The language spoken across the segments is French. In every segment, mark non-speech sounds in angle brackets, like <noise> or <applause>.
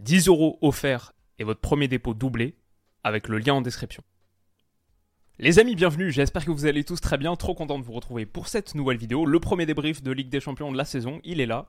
10 euros offerts et votre premier dépôt doublé avec le lien en description. Les amis, bienvenue, j'espère que vous allez tous très bien, trop content de vous retrouver pour cette nouvelle vidéo. Le premier débrief de Ligue des Champions de la saison, il est là,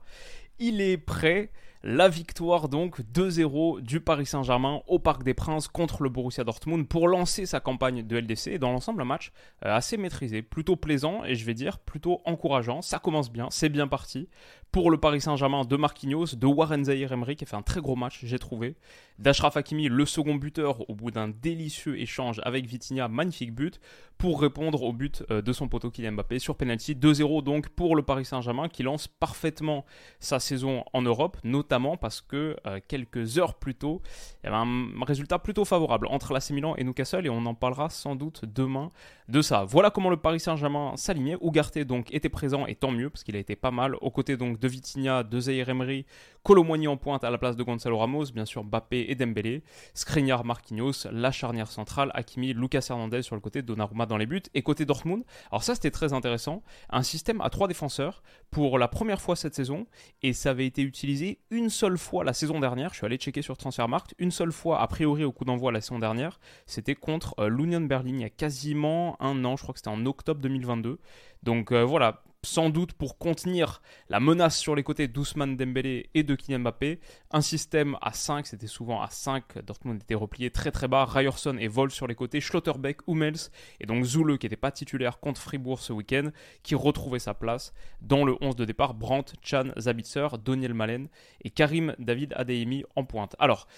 il est prêt. La victoire donc 2-0 du Paris Saint-Germain au Parc des Princes contre le Borussia Dortmund pour lancer sa campagne de LDC. Dans l'ensemble, un match euh, assez maîtrisé, plutôt plaisant et je vais dire plutôt encourageant. Ça commence bien, c'est bien parti. Pour le Paris Saint-Germain de Marquinhos, de Warren Zahir Emery qui a fait un très gros match, j'ai trouvé. D'Ashraf Hakimi, le second buteur au bout d'un délicieux échange avec Vitinha, magnifique but pour répondre au but euh, de son poteau Kylian Mbappé sur penalty 2-0 donc pour le Paris Saint-Germain qui lance parfaitement sa saison en Europe, notamment parce que euh, quelques heures plus tôt, il y avait un résultat plutôt favorable entre l'AC Milan et Newcastle et on en parlera sans doute demain de ça. Voilà comment le Paris Saint-Germain s'alignait. Ugarte donc était présent et tant mieux parce qu'il a été pas mal aux côtés donc de Vitinha, de Zaire Emery, Colomboigny en pointe à la place de Gonzalo Ramos, bien sûr Mbappé et Dembélé, Skriniar, Marquinhos, la charnière centrale, Hakimi, Lucas Hernandez sur le côté, Donnarumma dans les buts. Et côté Dortmund, alors ça c'était très intéressant, un système à trois défenseurs pour la première fois cette saison, et ça avait été utilisé une seule fois la saison dernière, je suis allé checker sur Transfermarkt, une seule fois a priori au coup d'envoi la saison dernière, c'était contre euh, l'Union Berlin il y a quasiment un an, je crois que c'était en octobre 2022. Donc euh, voilà, sans doute pour contenir la menace sur les côtés d'Ousmane Dembélé et de Kylian Mbappé. Un système à 5, c'était souvent à 5. Dortmund était replié très très bas. Ryerson et Vol sur les côtés. Schlotterbeck, Hummels et donc Zule qui n'était pas titulaire contre Fribourg ce week-end, qui retrouvait sa place dans le 11 de départ. Brandt, Chan, Zabitzer, Doniel Malen et Karim David Adeyemi en pointe. Alors,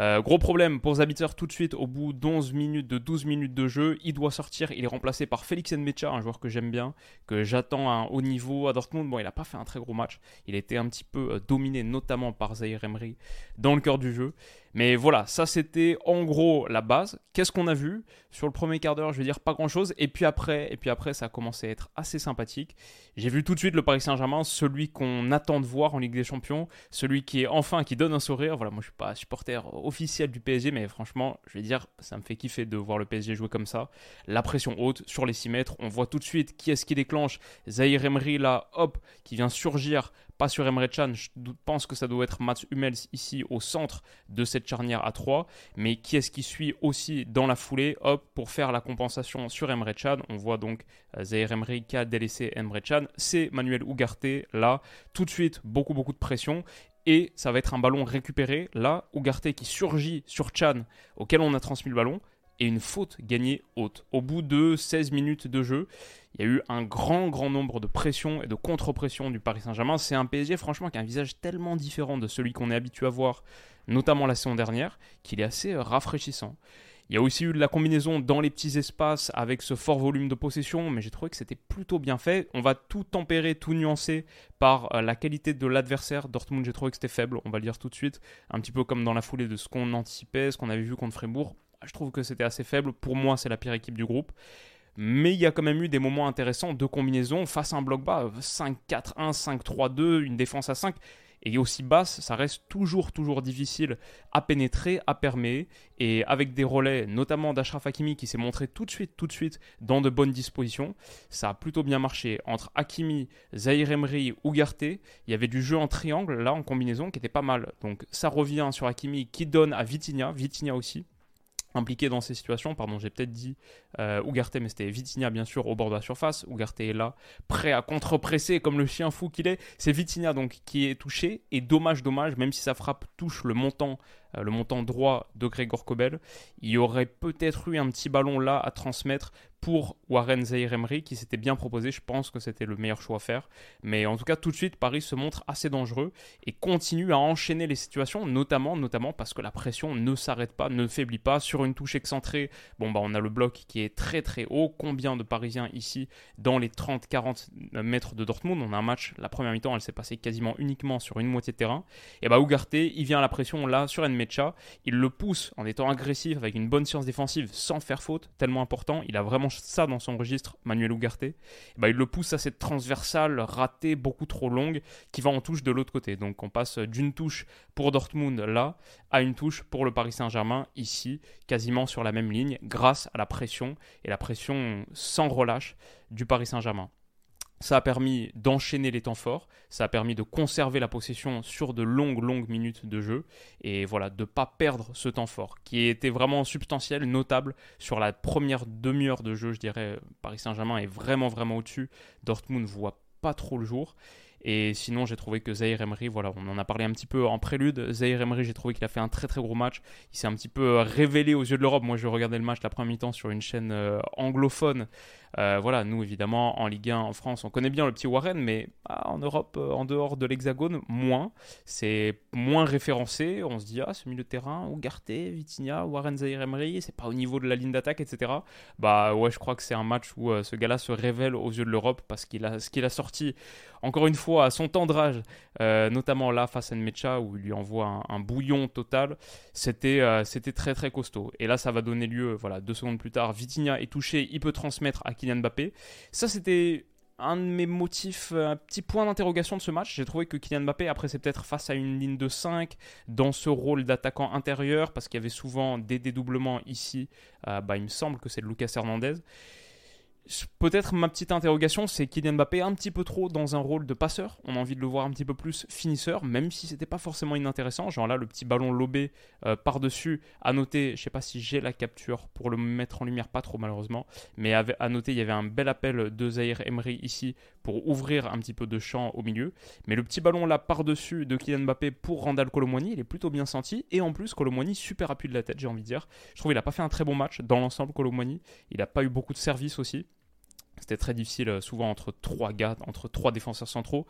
euh, gros problème pour Zabitzer tout de suite au bout d'11 minutes, de 12 minutes de jeu. Il doit sortir. Il est remplacé par Félix Nmecha, un joueur que j'aime bien, que j'attends à un haut niveau à Dortmund. Bon, il n'a pas fait un très gros match. Il a été un petit peu euh, dominé, notamment par Zaire Emery, dans le cœur du jeu. Mais voilà, ça c'était en gros la base. Qu'est-ce qu'on a vu? Sur le premier quart d'heure, je vais dire pas grand-chose. Et puis après, et puis après, ça a commencé à être assez sympathique. J'ai vu tout de suite le Paris Saint-Germain, celui qu'on attend de voir en Ligue des Champions, celui qui est enfin qui donne un sourire. Voilà, moi je suis pas supporter officiel du PSG, mais franchement, je vais dire, ça me fait kiffer de voir le PSG jouer comme ça. La pression haute sur les 6 mètres, on voit tout de suite qui est-ce qui déclenche. Zahir Emery là, hop, qui vient surgir pas sur Emre Can, je pense que ça doit être Mats Hummels ici au centre de cette charnière à 3, mais qui est-ce qui suit aussi dans la foulée, hop, pour faire la compensation sur Emre Can, on voit donc euh, Zaire Emery qui a délaissé Emre Can, c'est Manuel Ugarte là, tout de suite beaucoup beaucoup de pression, et ça va être un ballon récupéré, là, Ugarte qui surgit sur Chan, auquel on a transmis le ballon, et une faute gagnée haute. Au bout de 16 minutes de jeu, il y a eu un grand, grand nombre de pressions et de contre-pressions du Paris Saint-Germain. C'est un PSG, franchement, qui a un visage tellement différent de celui qu'on est habitué à voir, notamment la saison dernière, qu'il est assez rafraîchissant. Il y a aussi eu de la combinaison dans les petits espaces avec ce fort volume de possession, mais j'ai trouvé que c'était plutôt bien fait. On va tout tempérer, tout nuancer par euh, la qualité de l'adversaire. Dortmund, j'ai trouvé que c'était faible, on va le dire tout de suite. Un petit peu comme dans la foulée de ce qu'on anticipait, ce qu'on avait vu contre Fribourg. Je trouve que c'était assez faible. Pour moi, c'est la pire équipe du groupe. Mais il y a quand même eu des moments intéressants de combinaison face à un bloc bas, 5-4-1, 5-3-2, une défense à 5 et aussi basse, ça reste toujours, toujours difficile à pénétrer, à permettre. Et avec des relais, notamment d'Ashraf Hakimi, qui s'est montré tout de suite, tout de suite dans de bonnes dispositions, ça a plutôt bien marché. Entre Hakimi, Zahir Emery, Ugarte, il y avait du jeu en triangle, là, en combinaison, qui était pas mal. Donc ça revient sur Hakimi, qui donne à Vitinha, Vitinha aussi, impliqué dans ces situations. Pardon, j'ai peut-être dit euh, mais c'était Vitinha bien sûr au bord de la surface. Ugarte est là, prêt à contre-presser comme le chien fou qu'il est. C'est Vitinha donc qui est touché et dommage, dommage, même si sa frappe touche le montant, euh, le montant droit de Grégor Kobel, il aurait peut-être eu un petit ballon là à transmettre pour Warren Zahir Emery qui s'était bien proposé. Je pense que c'était le meilleur choix à faire. Mais en tout cas, tout de suite, Paris se montre assez dangereux et continue à enchaîner les situations, notamment, notamment parce que la pression ne s'arrête pas, ne faiblit pas. Sur une touche excentrée, bon, bah, on a le bloc qui est très très haut. Combien de Parisiens ici dans les 30-40 mètres de Dortmund? On a un match, la première mi-temps, elle s'est passée quasiment uniquement sur une moitié de terrain. Et bah, Ugarte, il vient à la pression là sur Nmecha. Il le pousse en étant agressif avec une bonne science défensive sans faire faute, tellement important. Il a vraiment ça dans son registre, Manuel Ugarte, bah, il le pousse à cette transversale ratée beaucoup trop longue qui va en touche de l'autre côté. Donc on passe d'une touche pour Dortmund là à une touche pour le Paris Saint-Germain ici, quasiment sur la même ligne, grâce à la pression et la pression sans relâche du Paris Saint-Germain. Ça a permis d'enchaîner les temps forts, ça a permis de conserver la possession sur de longues, longues minutes de jeu, et voilà, de ne pas perdre ce temps fort, qui était vraiment substantiel, notable, sur la première demi-heure de jeu, je dirais, Paris Saint-Germain est vraiment, vraiment au-dessus, Dortmund voit pas trop le jour, et sinon, j'ai trouvé que Zahir Emery, voilà, on en a parlé un petit peu en prélude. Zahir Emery, j'ai trouvé qu'il a fait un très très gros match. Il s'est un petit peu révélé aux yeux de l'Europe. Moi, je regardais le match la première mi-temps sur une chaîne euh, anglophone euh, voilà, nous évidemment en Ligue 1 en France, on connaît bien le petit Warren, mais ah, en Europe, euh, en dehors de l'Hexagone, moins. C'est moins référencé. On se dit ah ce milieu de terrain, Ugarte, Vitinha, Warren Zahir Emery, c'est pas au niveau de la ligne d'attaque, etc. Bah ouais, je crois que c'est un match où euh, ce gars-là se révèle aux yeux de l'Europe parce qu'il a ce qu'il a sorti encore une fois à son temps de rage, notamment là face à Nmecha où il lui envoie un, bouillon total. C'était c'était très très costaud. Et là, ça va donner lieu, voilà, deux secondes plus tard, Vitinha est touché, il peut transmettre à Kylian Mbappé. Ça, c'était un de mes motifs, euh, un petit point d'interrogation de ce match. J'ai trouvé que Kylian Mbappé, après, c'est peut-être face à une ligne de 5, dans ce rôle d'attaquant intérieur, parce qu'il y avait souvent des dédoublements ici. Euh, bah, il me semble que c'est Lucas Hernandez. Peut-être ma petite interrogation, c'est Kylian Mbappé un petit peu trop dans un rôle de passeur. On a envie de le voir un petit peu plus finisseur, même si c'était pas forcément inintéressant. Genre là, le petit ballon lobé euh, par-dessus. À noter, je sais pas si j'ai la capture pour le mettre en lumière, pas trop malheureusement. Mais à noter, il y avait un bel appel de Zahir Emery ici pour ouvrir un petit peu de champ au milieu. Mais le petit ballon là par-dessus de Kylian Mbappé pour Randall Colomwani, il est plutôt bien senti. Et en plus, Colomwani, super appui de la tête, j'ai envie de dire. Je trouve qu'il a pas fait un très bon match dans l'ensemble, Colomwani. Il a pas eu beaucoup de services aussi. C'était très difficile, euh, souvent entre trois gars, entre trois défenseurs centraux.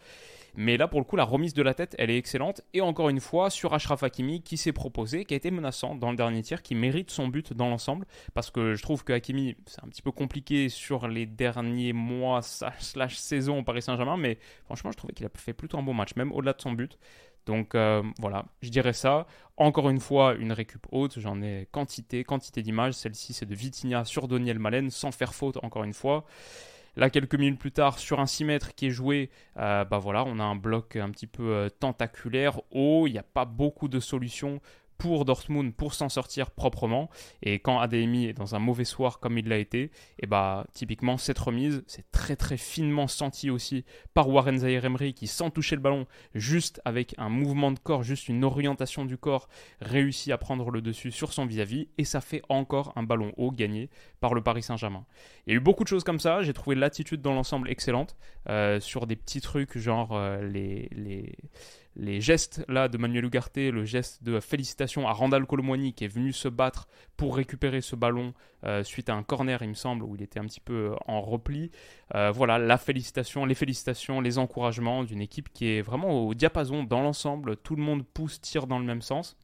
Mais là, pour le coup, la remise de la tête, elle est excellente. Et encore une fois, sur Ashraf Hakimi, qui s'est proposé, qui a été menaçant dans le dernier tir, qui mérite son but dans l'ensemble. Parce que je trouve que Hakimi, c'est un petit peu compliqué sur les derniers mois slash saison au Paris Saint-Germain. Mais franchement, je trouvais qu'il a fait plutôt un bon match, même au-delà de son but. Donc euh, voilà, je dirais ça. Encore une fois, une récup haute, j'en ai quantité, quantité d'images. Celle-ci, c'est de Vitinha sur Doniel Malen, sans faire faute, encore une fois. Là, quelques minutes plus tard, sur un 6 mètres qui est joué, euh, bah voilà, on a un bloc un petit peu euh, tentaculaire, haut, il n'y a pas beaucoup de solutions pour Dortmund pour s'en sortir proprement. Et quand Ademi est dans un mauvais soir comme il l'a été, et bah typiquement cette remise, c'est très très finement senti aussi par Warren Zahir Emery qui sans toucher le ballon, juste avec un mouvement de corps, juste une orientation du corps, réussit à prendre le dessus sur son vis-à-vis et ça fait encore un ballon haut gagné par le Paris Saint-Germain. Il y a eu beaucoup de choses comme ça, j'ai trouvé l'attitude dans l'ensemble excellente euh, sur des petits trucs genre euh, les, les les gestes là de Manuel Ugarte, le geste de félicitation à Randall Colomwani qui est venu se battre pour récupérer ce ballon euh, suite à un corner, il me semble, où il était un petit peu euh, en repli. Euh, voilà, la félicitation, les félicitations, les encouragements d'une équipe qui est vraiment au diapason dans l'ensemble. Tout le monde pousse, tire dans le même sens.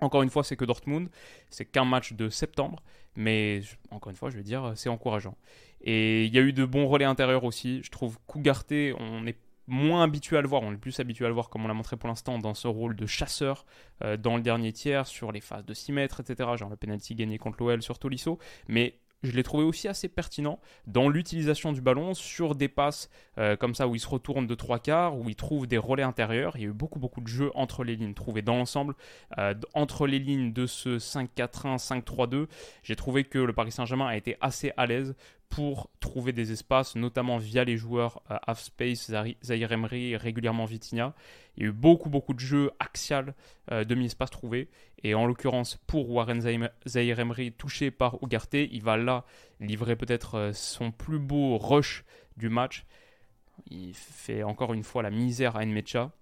Encore une fois, c'est que Dortmund, c'est qu'un match de septembre, mais encore une fois, je vais dire, c'est encourageant. Et il y a eu de bons relais intérieurs aussi. Je trouve qu'Ugarte, on est moins habitué à le voir, on est plus habitué à le voir comme on l'a montré pour l'instant dans ce rôle de chasseur euh, dans le dernier tiers, sur les phases de 6 mètres, etc. Genre le penalty gagné contre l'OL sur Tolisso. Mais je l'ai trouvé aussi assez pertinent dans l'utilisation du ballon sur des passes euh, comme ça où il se retourne de trois quarts, où il trouve des relais intérieurs. Il y a eu beaucoup beaucoup de jeux entre les lignes trouvés dans l'ensemble. Euh, entre les lignes de ce 5-4-1, 5-3-2, j'ai trouvé que le Paris Saint-Germain a été assez à l'aise pour trouver des espaces, notamment via les joueurs euh, half-space, Zahir Emery, régulièrement Vitinha. Il y a eu beaucoup, beaucoup de jeux axial euh, demi-espace trouvés. Et en l'occurrence, pour Warren Zahir Emery, touché par Ugarte, il va là livrer peut-être euh, son plus beau rush du match. Il fait encore une fois la misère à Nmecha.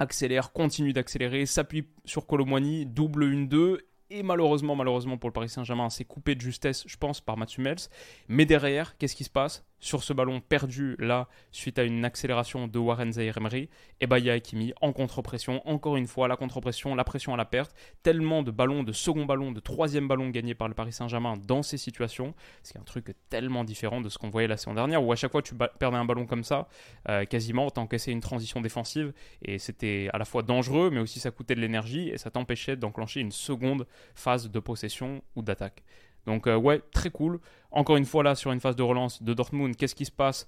Accélère, continue d'accélérer, s'appuie sur Colomwani, double 1-2 Et malheureusement, malheureusement pour le Paris Saint-Germain, c'est coupé de justesse, je pense, par Mats Hummels. Mais derrière, qu'est-ce qui se passe? Sur ce ballon perdu, là, suite à une accélération de Warren Zaïre-Emery, et ben, il y a en contre-pression. Encore une fois, la contre-pression, la pression à la perte. Tellement de ballons, de second ballon, de troisième ballon gagnés par le Paris Saint-Germain dans ces situations. C'est un truc tellement différent de ce qu'on voyait la saison dernière, où à chaque fois tu perdais un ballon comme ça, euh, quasiment, t'encaissais une transition défensive. Et c'était à la fois dangereux, mais aussi ça coûtait de l'énergie, et ça t'empêchait d'enclencher une seconde phase de possession ou d'attaque. Donc euh, ouais, très cool. Encore une fois là sur une phase de relance de Dortmund, qu'est-ce qui se passe?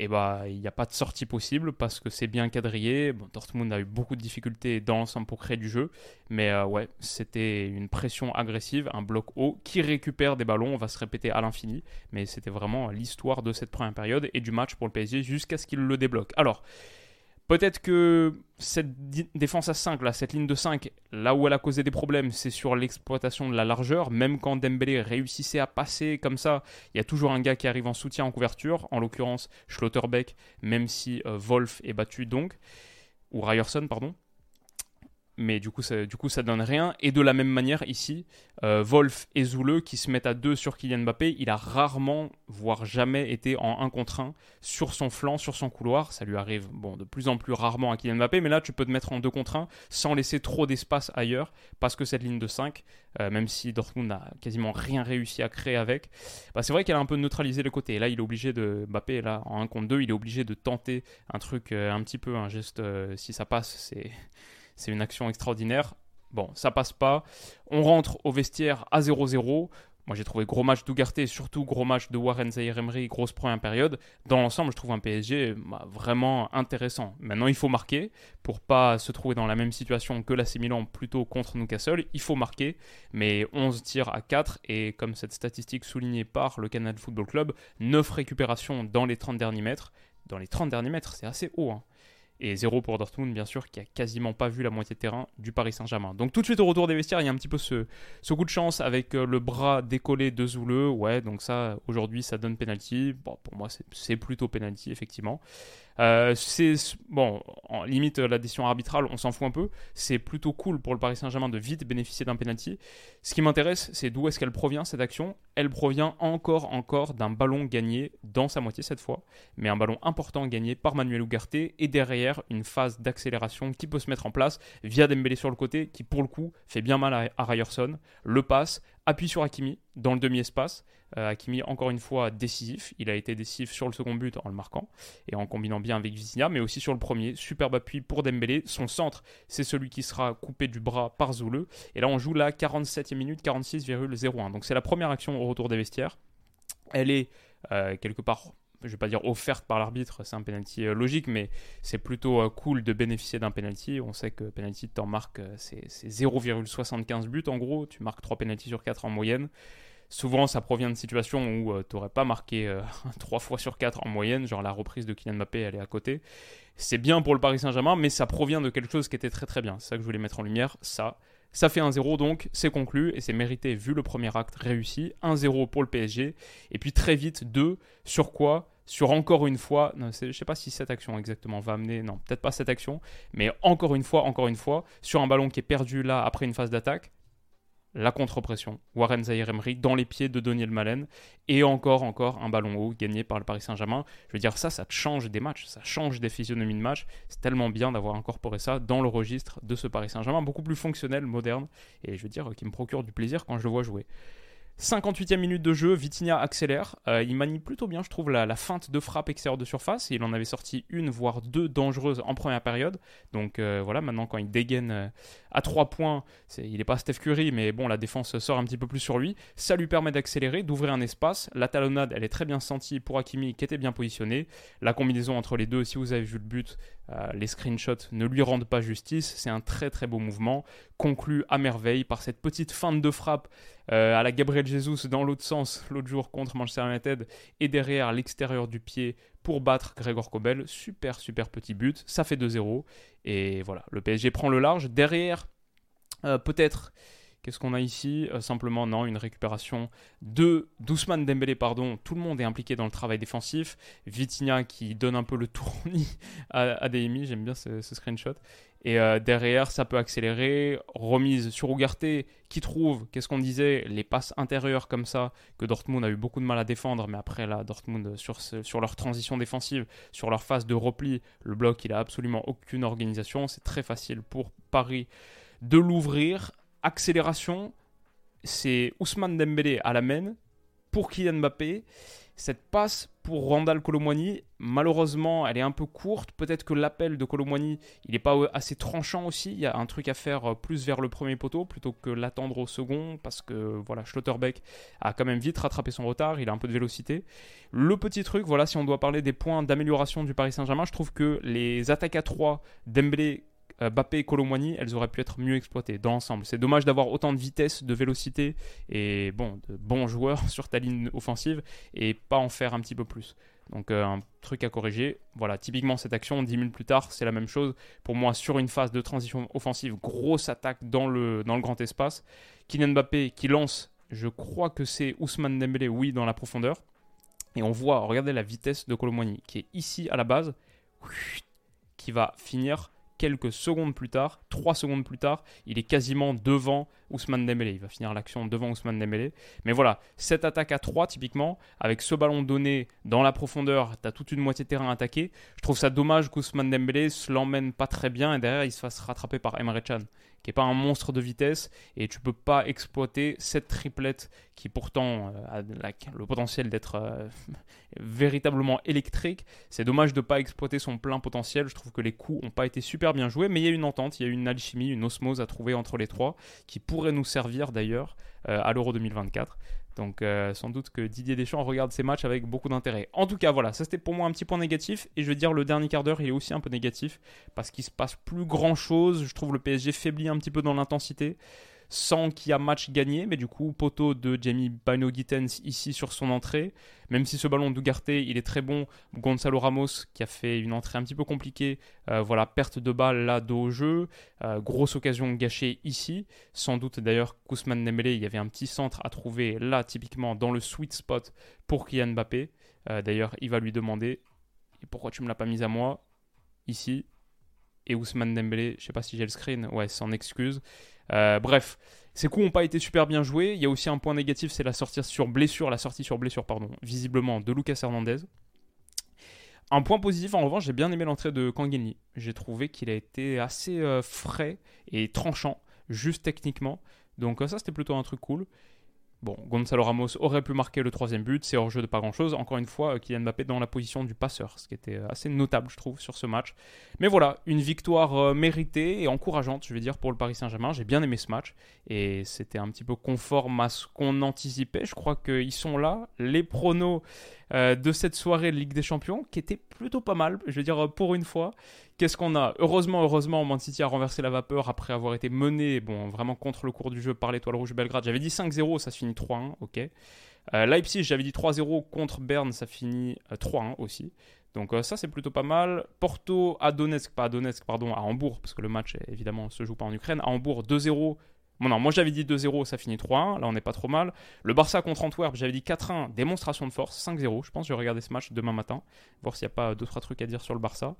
Eh bah il n'y a pas de sortie possible parce que c'est bien quadrillé. Dortmund a eu beaucoup de difficultés dans l'ensemble pour créer du jeu, mais euh, ouais, c'était une pression agressive, un bloc haut qui récupère des ballons, on va se répéter à l'infini, mais c'était vraiment l'histoire de cette première période et du match pour le PSG jusqu'à ce qu'il le débloque. Alors, Peut-être que cette défense à 5, là, cette ligne de 5, là où elle a causé des problèmes, c'est sur l'exploitation de la largeur. Même quand Dembélé réussissait à passer comme ça, il y a toujours un gars qui arrive en soutien en couverture, en l'occurrence Schlotterbeck, même si euh, Wolf est battu donc, ou Ryerson, pardon mais du coup, ça, du ça donne rien. Et de la même manière, ici, euh, Wolf et Zoule qui se mettent à deux sur Kylian Mbappé, il a rarement, voire jamais été en 1 contre 1 sur son flanc, sur son couloir. Ça lui arrive bon, de plus en plus rarement à Kylian Mbappé, mais là, tu peux te mettre en 2 contre 1 sans laisser trop d'espace ailleurs, parce que cette ligne de 5, euh, même si Dortmund n'a quasiment rien réussi à créer avec, bah, c'est vrai qu'elle a un peu neutralisé le côté. Là, il est obligé de. Mbappé, là, en 1 contre 2, il est obligé de tenter un truc euh, un petit peu, un geste, si ça passe, c'est c'est une action extraordinaire. Bon, ça passe pas. On rentre au vestiaire à 0-0. Moi, j'ai trouvé gros match d'Ougarté et surtout gros match de Warren Zahir Emery, grosse première période. Dans l'ensemble, je trouve un PSG bah, vraiment intéressant. Maintenant, il faut marquer pour pas se trouver dans la même situation que l'AC Milan plutôt contre Newcastle. Il faut marquer, mais 11 tirs à 4 et comme cette statistique soulignée par le Canal Football Club, 9 récupérations dans les 30 derniers mètres. Dans les 30 derniers mètres, c'est assez haut. Hein et zéro pour Dortmund, bien sûr, qui a quasiment pas vu la moitié de terrain du Paris Saint-Germain. Donc tout de suite au retour des vestiaires, il y a un petit peu ce, coup de chance avec euh, le bras décollé de Zoule. Ouais, donc ça, aujourd'hui, ça donne penalty. Bon, pour moi, c'est plutôt penalty, effectivement. Euh, c'est bon, en limite la décision arbitrale, on s'en fout un peu. C'est plutôt cool pour le Paris Saint-Germain de vite bénéficier d'un penalty. Ce qui m'intéresse, c'est d'où est-ce qu'elle provient cette action. Elle provient encore, encore d'un ballon gagné dans sa moitié cette fois, mais un ballon important gagné par Manuel Ugarte et derrière une phase d'accélération qui peut se mettre en place via Dembélé sur le côté, qui pour le coup fait bien mal à, à Ryerson. Le passe, appuie sur Hakimi dans le demi-espace. Euh, Hakimi, encore une fois, décisif. Il a été décisif sur le second but en le marquant et en combinant bien avec Vizinha, mais aussi sur le premier. Superbe appui pour Dembélé. Son centre, c'est celui qui sera coupé du bras par Zoule. Et là, on joue la 47e minute, 46,01. Donc c'est la première action au retour des vestiaires. Elle est euh, quelque part je vais pas dire offerte par l'arbitre, c'est un penalty euh, logique, mais c'est plutôt cool de bénéficier d'un penalty. On sait que penalty, t'en marques, c'est 0,75 buts en gros. Tu marques 3 penalties sur 4 en moyenne. Souvent, ça provient de situations où euh, tu n'aurais pas marqué euh, <laughs> trois 3 fois sur 4 en moyenne, genre la reprise de Kylian Mbappé, elle est à côté. C'est bien pour le Paris Saint-Germain, mais ça provient de quelque chose qui était très très bien. C'est ça que je voulais mettre en lumière, ça. Ça fait 1-0 donc, c'est conclu et c'est mérité vu le premier acte réussi. 1-0 pour le PSG. Et puis très vite, 2 sur quoi sur encore une fois, je ne sais pas si cette action exactement va amener, non, peut-être pas cette action, mais encore une fois, encore une fois, sur un ballon qui est perdu là après une phase d'attaque, la contre-pression, Warren Zahir Emery dans les pieds de Daniel Malen, et encore, encore un ballon haut gagné par le Paris Saint-Germain. Je veux dire, ça, ça change des matchs, ça change des physionomies de match. C'est tellement bien d'avoir incorporé ça dans le registre de ce Paris Saint-Germain, beaucoup plus fonctionnel, moderne, et je veux dire, qui me procure du plaisir quand je le vois jouer. 58e minute de jeu, Vitinha accélère. Euh, il manie plutôt bien, je trouve, la, la, feinte de frappe extérieure de surface. Il en avait sorti une, voire deux dangereuses en première période. Donc euh, voilà, maintenant quand il dégaine euh, à 3 points, il n'est pas Steph Curry, mais bon, la défense sort un petit peu plus sur lui. Ça lui permet d'accélérer, d'ouvrir un espace. La talonnade, elle est très bien sentie pour Hakimi, qui était bien positionné. La combinaison entre les deux, si vous avez vu le but, les screenshots ne lui rendent pas justice. C'est un très très beau mouvement, conclu à merveille par cette petite feinte de frappe à la Gabriel Jesus dans l'autre sens l'autre jour contre Manchester United et derrière l'extérieur du pied pour battre Gregor Kobel. Super, super petit but. Ça fait 2-0. Et voilà, le PSG prend le large. Derrière, euh, peut-être. Qu'est-ce qu'on a ici? Euh, Simplement, non, une récupération de Doucement Dembélé, pardon. Tout le monde est impliqué dans le travail défensif. Vitinha qui donne un peu le tournis à, à j'aime bien ce, screenshot. Et euh, derrière, ça peut accélérer. Remise sur Ugarte qui trouve, qu'est-ce qu'on disait, les passes intérieures comme ça, que Dortmund a eu beaucoup de mal à défendre. Mais après, là, Dortmund, sur, sur leur transition défensive, sur leur phase de repli, le bloc, il a absolument aucune organisation. C'est très facile pour Paris de l'ouvrir. Accélération, c'est Ousmane Dembélé à la main pour Kylian Mbappé. Cette passe pour Randall Colomwani, malheureusement, elle est un peu courte. Peut-être que l'appel de Colomwani, il n'est pas assez tranchant aussi. Il y a un truc à faire euh, plus vers le premier poteau plutôt que l'attendre au second parce que voilà, Schlotterbeck a quand même vite rattrapé son retard. Il a un peu de vélocité. Le petit truc, voilà, si on doit parler des points d'amélioration du Paris Saint-Germain, je trouve que les attaques à 3 Dembélé, euh, Bappé et Colomwani, elles auraient pu être mieux exploitées dans l'ensemble. C'est dommage d'avoir autant de vitesse, de vélocité et bon, de bons joueurs <laughs> sur ta ligne offensive et pas en faire un petit peu plus. Donc euh, un truc à corriger. Voilà, typiquement cette action, 10 minutes plus tard, c'est la même chose. Pour moi, sur une phase de transition offensive, grosse attaque dans le, dans le grand espace. Kylian Mbappé qui lance, je crois que c'est Ousmane Dembélé, oui, dans la profondeur. Et on voit, regardez la vitesse de Colomwani qui est ici à la base, qui va finir quelques secondes plus tard, 3 secondes plus tard, il est quasiment devant Ousmane Dembélé. Il va finir l'action devant Ousmane Dembélé. Mais voilà, cette attaque à 3 typiquement, avec ce ballon donné dans la profondeur, tu as toute une moitié de terrain attaqué. Je trouve ça dommage qu'Ousmane Dembélé se l'emmène pas très bien et derrière il se fasse rattraper par Emre Can qui n'est pas un monstre de vitesse, et tu peux pas exploiter cette triplette qui pourtant euh, a le potentiel d'être euh, <laughs> véritablement électrique. C'est dommage de ne pas exploiter son plein potentiel. Je trouve que les coups n'ont pas été super bien joués, mais il y a une entente, il y a une alchimie, une osmose à trouver entre les trois, qui pourrait nous servir d'ailleurs euh, à l'Euro 2024. Donc euh, sans doute que Didier Deschamps regarde ces matchs avec beaucoup d'intérêt. En tout cas, voilà, ça c'était pour moi un petit point négatif. Et je veux dire, le dernier quart d'heure, il est aussi un peu négatif. Parce qu'il se passe plus grand-chose. Je trouve le PSG faiblit un petit peu dans l'intensité sans qu'il y a match gagné, mais du coup, poteau de Jamie Bino Gittens ici sur son entrée. Même si ce ballon d'Ugarte, il est très bon, Gonzalo Ramos qui a fait une entrée un petit peu compliquée, euh, voilà, perte de balle là dos au jeu, euh, grosse occasion gâchée ici. Sans doute d'ailleurs, Kousman Dembélé, il y avait un petit centre à trouver là, typiquement dans le sweet spot pour Kylian Mbappé. Euh, d'ailleurs, il va lui demander pourquoi tu me l'as pas mise à moi ici? Et Ousmane Dembélé, je sais pas si j'ai le screen, ouais, s'en excuse. Euh, bref, ces coups n'ont pas été super bien joués. Il y a aussi un point négatif, c'est la sortie sur blessure, la sortie sur blessure, pardon, visiblement de Lucas Hernandez. Un point positif, en revanche, j'ai bien aimé l'entrée de Kangini. J'ai trouvé qu'il a été assez euh, frais et tranchant, juste techniquement. Donc euh, ça, c'était plutôt un truc cool. Bon, Gonzalo Ramos aurait pu marquer le troisième but, c'est hors jeu de pas grand chose. Encore une fois, Kylian Mbappé dans la position du passeur, ce qui était assez notable, je trouve, sur ce match. Mais voilà, une victoire euh, méritée et encourageante, je vais dire, pour le Paris Saint-Germain. J'ai bien aimé ce match et c'était un petit peu conforme à ce qu'on anticipait. Je crois qu'ils sont là. Les pronos euh, de cette soirée de Ligue des Champions, qui était plutôt pas mal, je veux dire, pour une fois. Qu'est-ce qu'on a? Heureusement, heureusement, Man City a renversé la vapeur après avoir été mené, bon, vraiment contre le cours du jeu par l'Étoile Rouge Belgrade. J'avais dit 5-0, ça se finit 3-1, ok. Euh, Leipzig, j'avais dit 3-0 contre Berne, ça finit 3-1 euh, aussi. Donc ça c'est plutôt pas mal. Porto à Donetsk, pas à Donetsk, pardon, à Hambourg, parce que le match évidemment se joue pas en Ukraine. À Hambourg 2-0, Bon, non, moi j'avais dit 2-0, ça finit 3-1. Là, on n'est pas trop mal. Le Barça contre Antwerp, j'avais dit 4-1, démonstration de force, 5-0. Je pense que je vais regarder ce match demain matin, voir s'il n'y a pas 2-3 trucs à dire sur le Barça.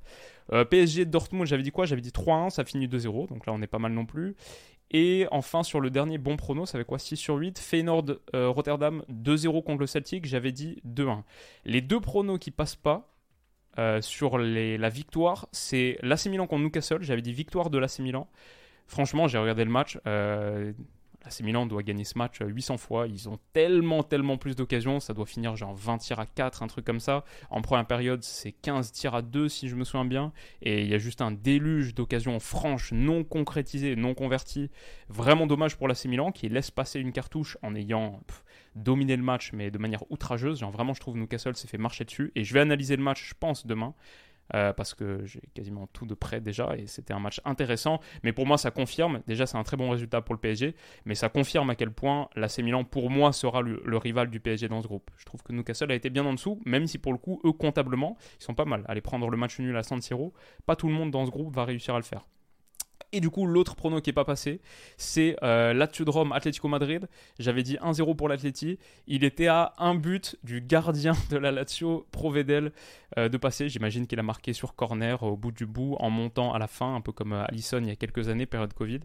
Euh, PSG Dortmund, j'avais dit quoi? J'avais dit 3-1, ça finit 2-0. Donc là, on n'est pas mal non plus. Et enfin, sur le dernier bon prono, ça fait quoi? 6 sur 8 Feyenoord euh, Rotterdam 2-0 contre le Celtic, j'avais dit 2-1. Les deux pronos qui passent pas, euh, sur la victoire, c'est l'AC Milan contre Newcastle. J'avais dit victoire de l'AC Milan. Franchement, j'ai regardé le match. Euh, AC Milan doit gagner ce match 800 fois. Ils ont tellement, tellement plus d'occasions. Ça doit finir genre 20 tirs à 4, un truc comme ça. En première période, c'est 15 tirs à 2, si je me souviens bien. Et il y a juste un déluge d'occasions franches, non concrétisées, non converties. Vraiment dommage pour l'AC Milan qui laisse passer une cartouche en ayant dominé le match, mais de manière outrageuse. Genre vraiment, je trouve Newcastle s'est fait marcher dessus. Et je vais analyser le match, je pense, demain. Euh, parce que j'ai quasiment tout de près déjà et c'était un match intéressant. Mais pour moi, ça confirme. Déjà, c'est un très bon résultat pour le PSG, mais ça confirme à quel point l'AC Milan, pour moi, sera le, rival du PSG dans ce groupe. Je trouve que Newcastle a été bien en dessous, même si pour le coup, eux, comptablement, ils sont pas mal. Aller prendre le match nul à San Siro, pas tout le monde dans ce groupe va réussir à le faire. Et du coup, l'autre prono qui n'est pas passé, c'est euh, Lazio Atlético Madrid. J'avais dit 1-0 pour l'Atleti. Il était à un but du gardien de la Lazio, Provedel, euh, de passer. J'imagine qu'il a marqué sur corner au bout du bout en montant à la fin, un peu comme euh, Allison il y a quelques années, période Covid.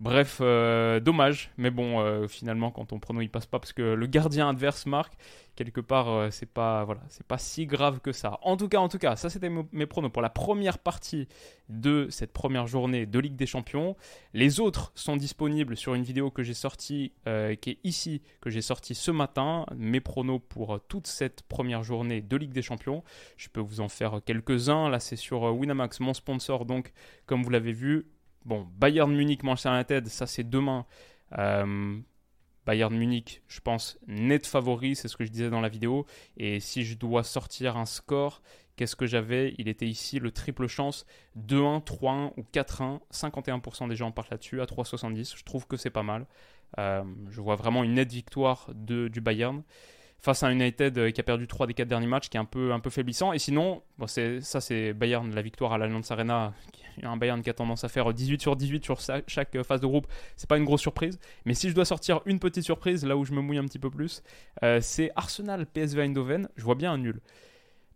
Bref, euh, dommage, mais bon, euh, finalement, quand on prono, il passe pas parce que le gardien adverse marque. Quelque part, euh, c'est pas si grave que ça. En tout cas, en tout cas, ça c'était mes pronos pour la première partie de cette première journée de Ligue des Champions. Les autres sont disponibles sur une vidéo que j'ai sortie, qui est ici, que j'ai sortie ce matin. Mes pronos pour toute cette première journée de Ligue des Champions. Je peux vous en faire quelques-uns. Là, c'est sur Winamax, mon sponsor. Donc, comme vous l'avez vu, Bon, Bayern Munich, Manchester United, ça c'est demain. Euh, Bayern Munich, je pense, net favori, c'est ce que je disais dans la vidéo. Et si je dois sortir un score, qu'est-ce que j'avais? Il était ici le triple chance 2-1, 3-1 ou 4-1. 51% des gens partent là-dessus à 3,70. Je trouve que c'est pas mal. Euh, je vois vraiment une nette victoire de, du Bayern face à un United euh, qui a perdu 3 des 4 derniers matchs, qui est un peu, un peu faiblissant. Et sinon, bon, ça c'est Bayern, la victoire à l'Allianz Arena, un Bayern qui a tendance à faire 18 sur 18 sur chaque phase de groupe, c'est pas une grosse surprise. Mais si je dois sortir une petite surprise, là où je me mouille un petit peu plus, euh, c'est Arsenal PSV Eindhoven. Je vois bien un nul.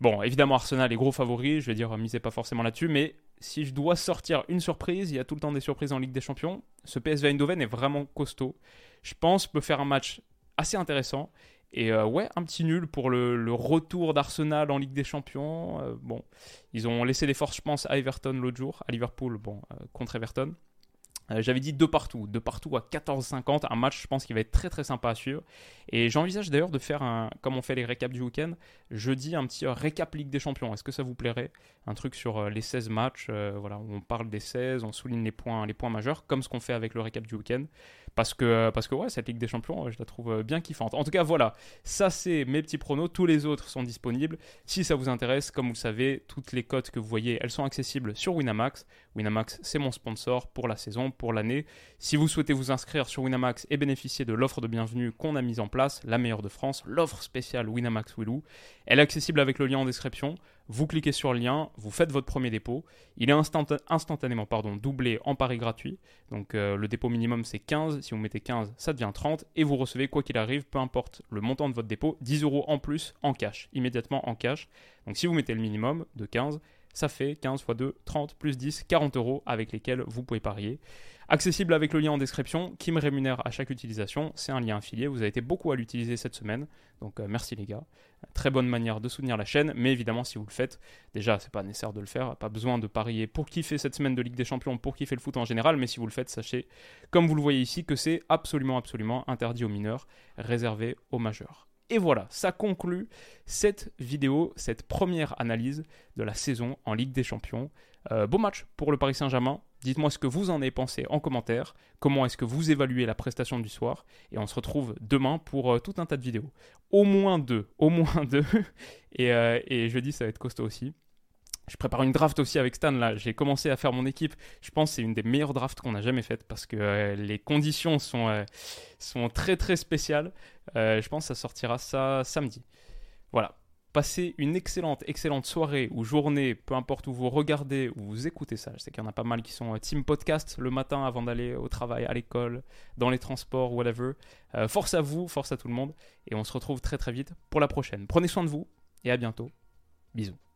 Bon, évidemment, Arsenal est gros favori, je vais dire, misez pas forcément là-dessus, mais si je dois sortir une surprise, il y a tout le temps des surprises en Ligue des Champions. Ce PSV Eindhoven est vraiment costaud. Je pense peut faire un match assez intéressant. Et euh, ouais, un petit nul pour le, retour d'Arsenal en Ligue des Champions. Euh, bon, ils ont laissé des forces, je pense, à Everton l'autre jour, à Liverpool, bon, euh, contre Everton. J'avais dit deux partout, deux partout à 14,50, un match je pense qui va être très très sympa à suivre. Et j'envisage d'ailleurs de faire un, comme on fait les récaps du week-end, jeudi un petit récap Ligue des Champions. Est-ce que ça vous plairait? Un truc sur les 16 matchs, voilà, où on parle des 16, on souligne les points, les points majeurs, comme ce qu'on fait avec le récap du week-end. Parce que, parce que ouais, cette Ligue des Champions, je la trouve bien kiffante. En tout cas, voilà, ça c'est mes petits pronos, tous les autres sont disponibles. Si ça vous intéresse, comme vous le savez, toutes les cotes que vous voyez, elles sont accessibles sur Winamax. Winamax, c'est mon sponsor pour la saison pour l'année. Si vous souhaitez vous inscrire sur Winamax et bénéficier de l'offre de bienvenue qu'on a mise en place, la meilleure de France, l'offre spéciale Winamax Willou, elle est accessible avec le lien en description. Vous cliquez sur le lien, vous faites votre premier dépôt. Il est instantanément doublé en pari gratuit. Donc euh, le dépôt minimum c'est 15. Si vous mettez 15, ça devient 30. Et vous recevez, quoi qu'il arrive, peu importe le montant de votre dépôt, 10 euros en plus en cash, immédiatement en cash. Donc si vous mettez le minimum de 15, ça fait 15 x 2, 30 plus 10, 40 euros avec lesquels vous pouvez parier. Accessible avec le lien en description qui me rémunère à chaque utilisation. C'est un lien affilié. Vous avez été beaucoup à l'utiliser cette semaine. Donc euh, merci les gars. Très bonne manière de soutenir la chaîne. Mais évidemment, si vous le faites, déjà, c'est pas nécessaire de le faire. Pas besoin de parier pour kiffer cette semaine de Ligue des Champions, pour kiffer le foot en général. Mais si vous le faites, sachez, comme vous le voyez ici, que c'est absolument, absolument interdit aux mineurs, réservé aux majeurs. Et voilà, ça conclut cette vidéo, cette première analyse de la saison en Ligue des Champions. Euh, beau match pour le Paris Saint-Germain. Dites-moi ce que vous en avez pensé en commentaire. Comment est-ce que vous évaluez la prestation du soir? Et on se retrouve demain pour euh, tout un tas de vidéos. Au moins deux, au moins <laughs> deux. et, euh, et jeudi, ça va être costaud aussi. Je prépare une draft aussi avec Stan là. J'ai commencé à faire mon équipe. Je pense que c'est une des meilleures drafts qu'on a jamais faites parce que euh, les conditions sont, euh, sont très très spéciales. Euh, je pense que ça sortira ça samedi. Voilà. Passez une excellente, excellente soirée ou journée, peu importe où vous regardez ou vous écoutez ça. Je sais qu'il y en a pas mal qui sont team podcast le matin avant d'aller au travail, à l'école, dans les transports, whatever. force à vous, force à tout le monde. Et on se retrouve très très vite pour la prochaine. Prenez soin de vous et à bientôt. Bisous.